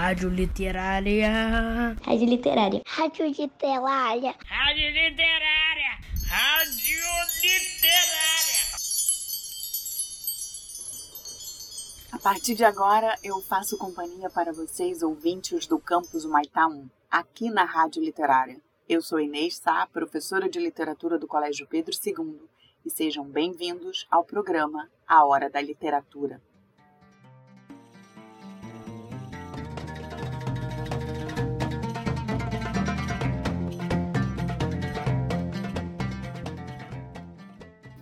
Rádio Literária. Rádio Literária. Rádio Literária. Rádio Literária. Rádio Literária. A partir de agora, eu faço companhia para vocês, ouvintes do campus Humaitá 1, aqui na Rádio Literária. Eu sou Inês Sá, professora de literatura do Colégio Pedro II, e sejam bem-vindos ao programa A Hora da Literatura.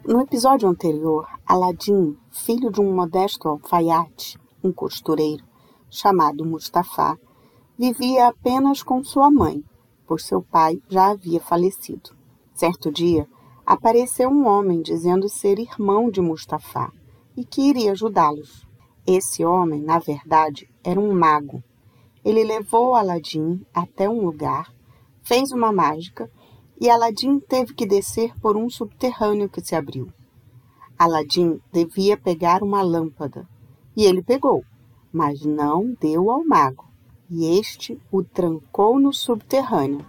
No episódio anterior, Aladim, filho de um modesto alfaiate, um costureiro, chamado Mustafa, vivia apenas com sua mãe, pois seu pai já havia falecido. Certo dia, apareceu um homem dizendo ser irmão de Mustafa e que iria ajudá-los. Esse homem, na verdade, era um mago. Ele levou Aladim até um lugar, fez uma mágica e Aladim teve que descer por um subterrâneo que se abriu. Aladim devia pegar uma lâmpada, e ele pegou, mas não deu ao mago, e este o trancou no subterrâneo.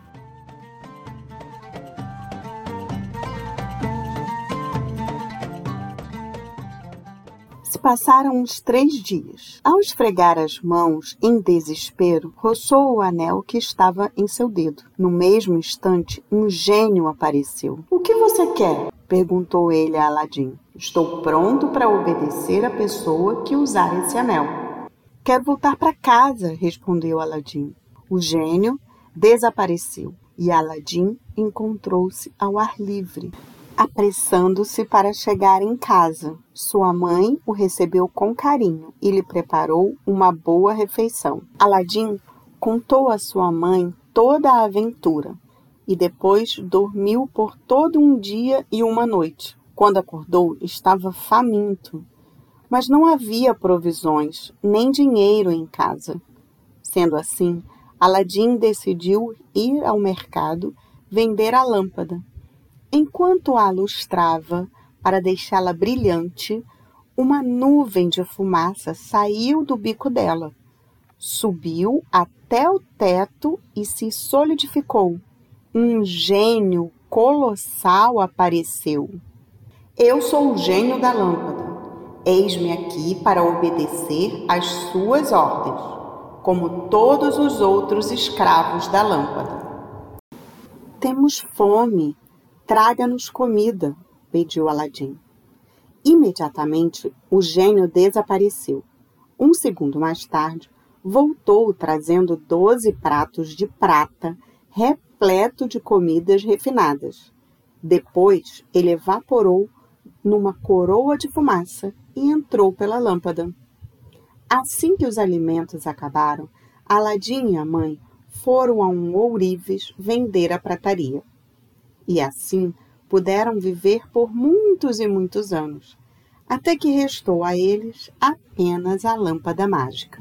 Se passaram uns três dias. Ao esfregar as mãos em desespero, roçou o anel que estava em seu dedo. No mesmo instante, um gênio apareceu. O que você quer? perguntou ele a Aladim. Estou pronto para obedecer a pessoa que usar esse anel. Quero voltar para casa, respondeu Aladim. O gênio desapareceu e Aladim encontrou-se ao ar livre apressando-se para chegar em casa. Sua mãe o recebeu com carinho e lhe preparou uma boa refeição. Aladim contou à sua mãe toda a aventura e depois dormiu por todo um dia e uma noite. Quando acordou, estava faminto, mas não havia provisões nem dinheiro em casa. Sendo assim, Aladim decidiu ir ao mercado vender a lâmpada Enquanto a lustrava para deixá-la brilhante, uma nuvem de fumaça saiu do bico dela, subiu até o teto e se solidificou. Um gênio colossal apareceu. Eu sou o gênio da lâmpada. Eis-me aqui para obedecer às suas ordens, como todos os outros escravos da lâmpada. Temos fome, Traga-nos comida, pediu Aladim. Imediatamente o gênio desapareceu. Um segundo mais tarde, voltou trazendo doze pratos de prata repleto de comidas refinadas. Depois ele evaporou numa coroa de fumaça e entrou pela lâmpada. Assim que os alimentos acabaram, Aladim e a mãe foram a um ourives vender a prataria e assim puderam viver por muitos e muitos anos, até que restou a eles apenas a lâmpada mágica.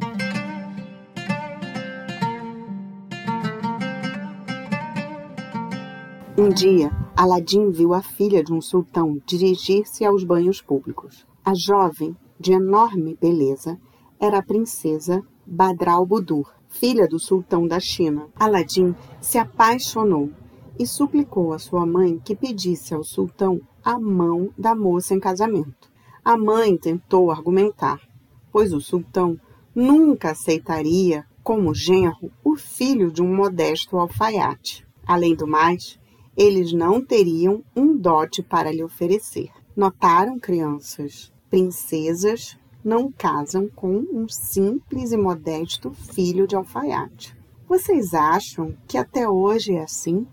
Um dia, Aladim viu a filha de um sultão dirigir-se aos banhos públicos. A jovem, de enorme beleza, era a princesa Badral Budur, filha do sultão da China. Aladim se apaixonou e suplicou a sua mãe que pedisse ao sultão a mão da moça em casamento. A mãe tentou argumentar, pois o sultão nunca aceitaria como genro o filho de um modesto alfaiate. Além do mais, eles não teriam um dote para lhe oferecer. Notaram, crianças? Princesas não casam com um simples e modesto filho de alfaiate. Vocês acham que até hoje é assim?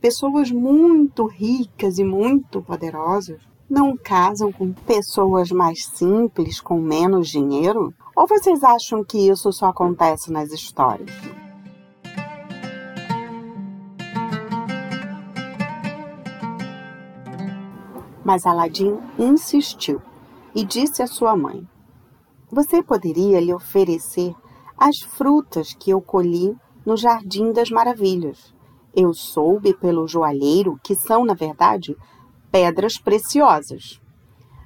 Pessoas muito ricas e muito poderosas não casam com pessoas mais simples, com menos dinheiro? Ou vocês acham que isso só acontece nas histórias? Mas Aladim insistiu e disse à sua mãe: Você poderia lhe oferecer as frutas que eu colhi no Jardim das Maravilhas eu soube pelo joalheiro que são, na verdade, pedras preciosas.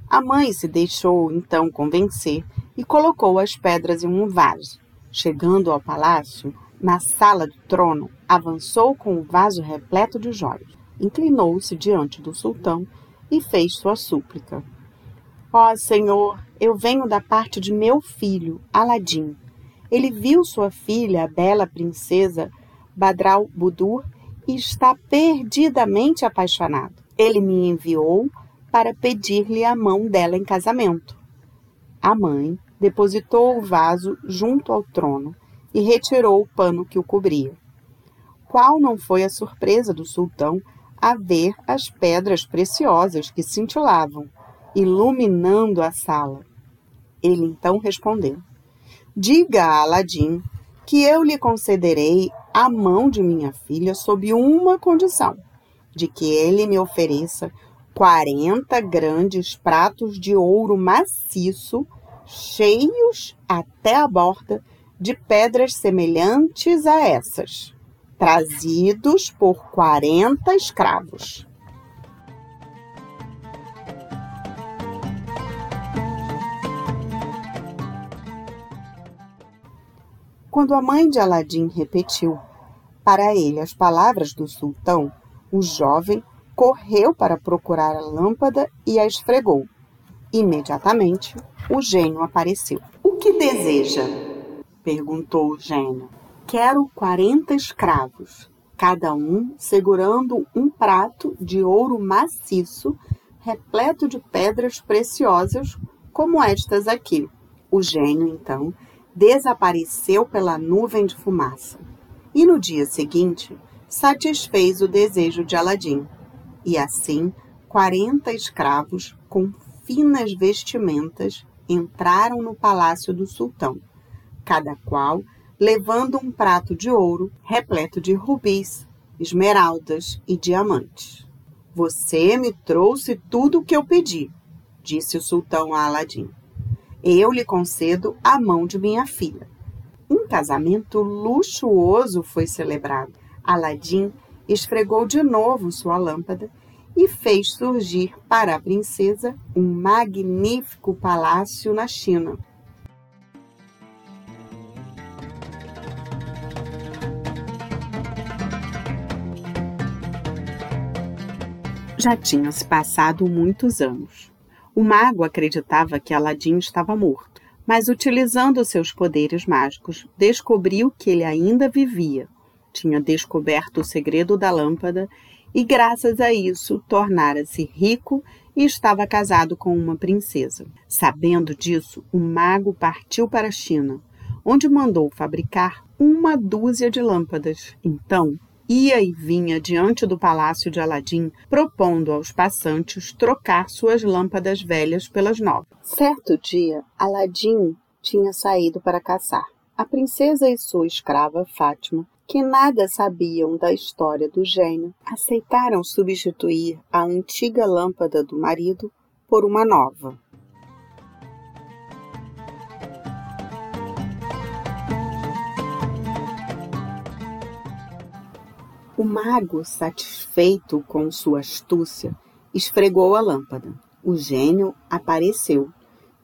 A mãe se deixou então convencer e colocou as pedras em um vaso. Chegando ao palácio, na sala do trono, avançou com o vaso repleto de joias. Inclinou-se diante do sultão e fez sua súplica. Ó oh, Senhor, eu venho da parte de meu filho, Aladim. Ele viu sua filha, a bela princesa Badral Budur, está perdidamente apaixonado. Ele me enviou para pedir-lhe a mão dela em casamento. A mãe depositou o vaso junto ao trono e retirou o pano que o cobria. Qual não foi a surpresa do sultão a ver as pedras preciosas que cintilavam, iluminando a sala? Ele então respondeu: Diga a Aladim que eu lhe concederei a mão de minha filha sob uma condição: de que ele me ofereça quarenta grandes pratos de ouro maciço, cheios até a borda de pedras semelhantes a essas, trazidos por quarenta escravos. Quando a mãe de Aladim repetiu para ele as palavras do sultão, o jovem correu para procurar a lâmpada e a esfregou. Imediatamente, o gênio apareceu. O que deseja? perguntou o gênio. Quero quarenta escravos, cada um segurando um prato de ouro maciço, repleto de pedras preciosas, como estas aqui. O gênio, então, desapareceu pela nuvem de fumaça. E no dia seguinte, satisfez o desejo de Aladim. E assim, quarenta escravos com finas vestimentas entraram no palácio do sultão cada qual levando um prato de ouro repleto de rubis, esmeraldas e diamantes. Você me trouxe tudo o que eu pedi, disse o sultão a Aladim. Eu lhe concedo a mão de minha filha. Um casamento luxuoso foi celebrado. Aladim esfregou de novo sua lâmpada e fez surgir para a princesa um magnífico palácio na China Já tinham se passado muitos anos. O mago acreditava que Aladim estava morto, mas utilizando seus poderes mágicos, descobriu que ele ainda vivia. Tinha descoberto o segredo da lâmpada e, graças a isso, tornara-se rico e estava casado com uma princesa. Sabendo disso, o mago partiu para a China, onde mandou fabricar uma dúzia de lâmpadas. Então, ia e vinha diante do palácio de Aladim, propondo aos passantes trocar suas lâmpadas velhas pelas novas. Certo dia, Aladim tinha saído para caçar. A princesa e sua escrava Fátima, que nada sabiam da história do gênio, aceitaram substituir a antiga lâmpada do marido por uma nova. O mago, satisfeito com sua astúcia, esfregou a lâmpada. O gênio apareceu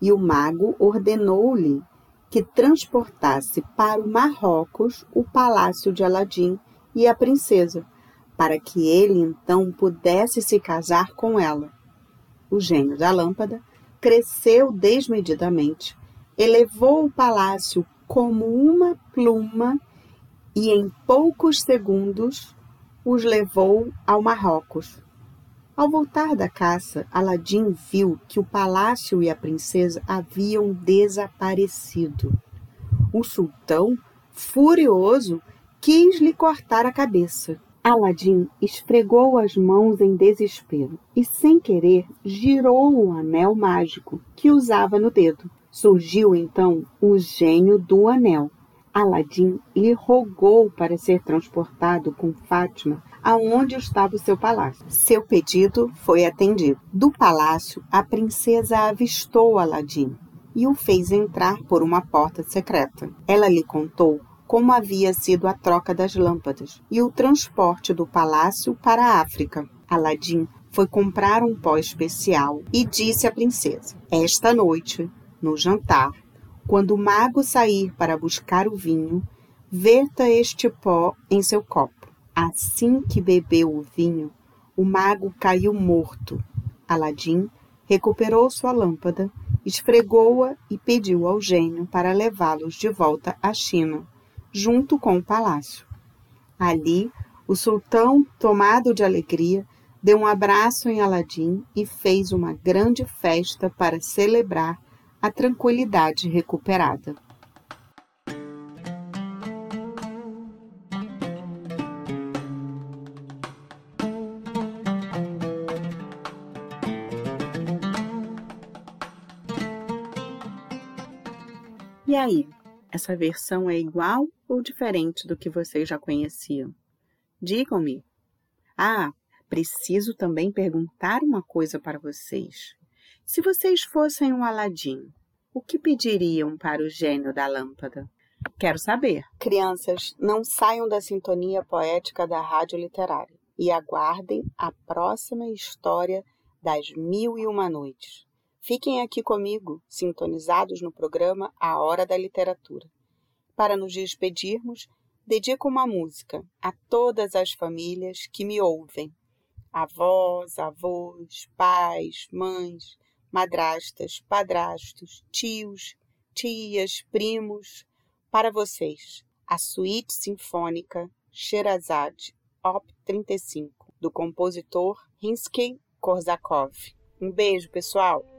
e o mago ordenou-lhe que transportasse para o Marrocos o palácio de Aladim e a princesa, para que ele então pudesse se casar com ela. O gênio da lâmpada cresceu desmedidamente, elevou o palácio como uma pluma e em poucos segundos os levou ao Marrocos. Ao voltar da caça, Aladim viu que o palácio e a princesa haviam desaparecido. O sultão, furioso, quis lhe cortar a cabeça. Aladim esfregou as mãos em desespero e, sem querer, girou o anel mágico que usava no dedo. Surgiu então o gênio do anel Aladim lhe rogou para ser transportado com Fátima aonde estava o seu palácio. Seu pedido foi atendido. Do palácio, a princesa avistou Aladim e o fez entrar por uma porta secreta. Ela lhe contou como havia sido a troca das lâmpadas e o transporte do palácio para a África. Aladim foi comprar um pó especial e disse à princesa: Esta noite, no jantar, Quando o mago sair para buscar o vinho, verta este pó em seu copo. Assim que bebeu o vinho, o mago caiu morto. Aladim recuperou sua lâmpada, esfregou-a e pediu ao gênio para levá-los de volta à China, junto com o palácio. Ali, o sultão, tomado de alegria, deu um abraço em Aladim e fez uma grande festa para celebrar a tranquilidade recuperada. E aí, essa versão é igual ou diferente do que vocês já conheciam? Digam-me. Ah, preciso também perguntar uma coisa para vocês. Se vocês fossem um Aladim, o que pediriam para o gênio da lâmpada? Quero saber. Crianças, não saiam da sintonia poética da Rádio Literária e aguardem a próxima história das Mil e Uma Noites. Fiquem aqui comigo, sintonizados no programa A Hora da Literatura. Para nos despedirmos, dedico uma música a todas as famílias que me ouvem: avós, avós, pais, mães, madrastas, padrastos, tios, tias, primos, para vocês, a Suíte Sinfônica Sherazade, Op 35, do compositor Rinsky Korsakov. Um beijo, pessoal!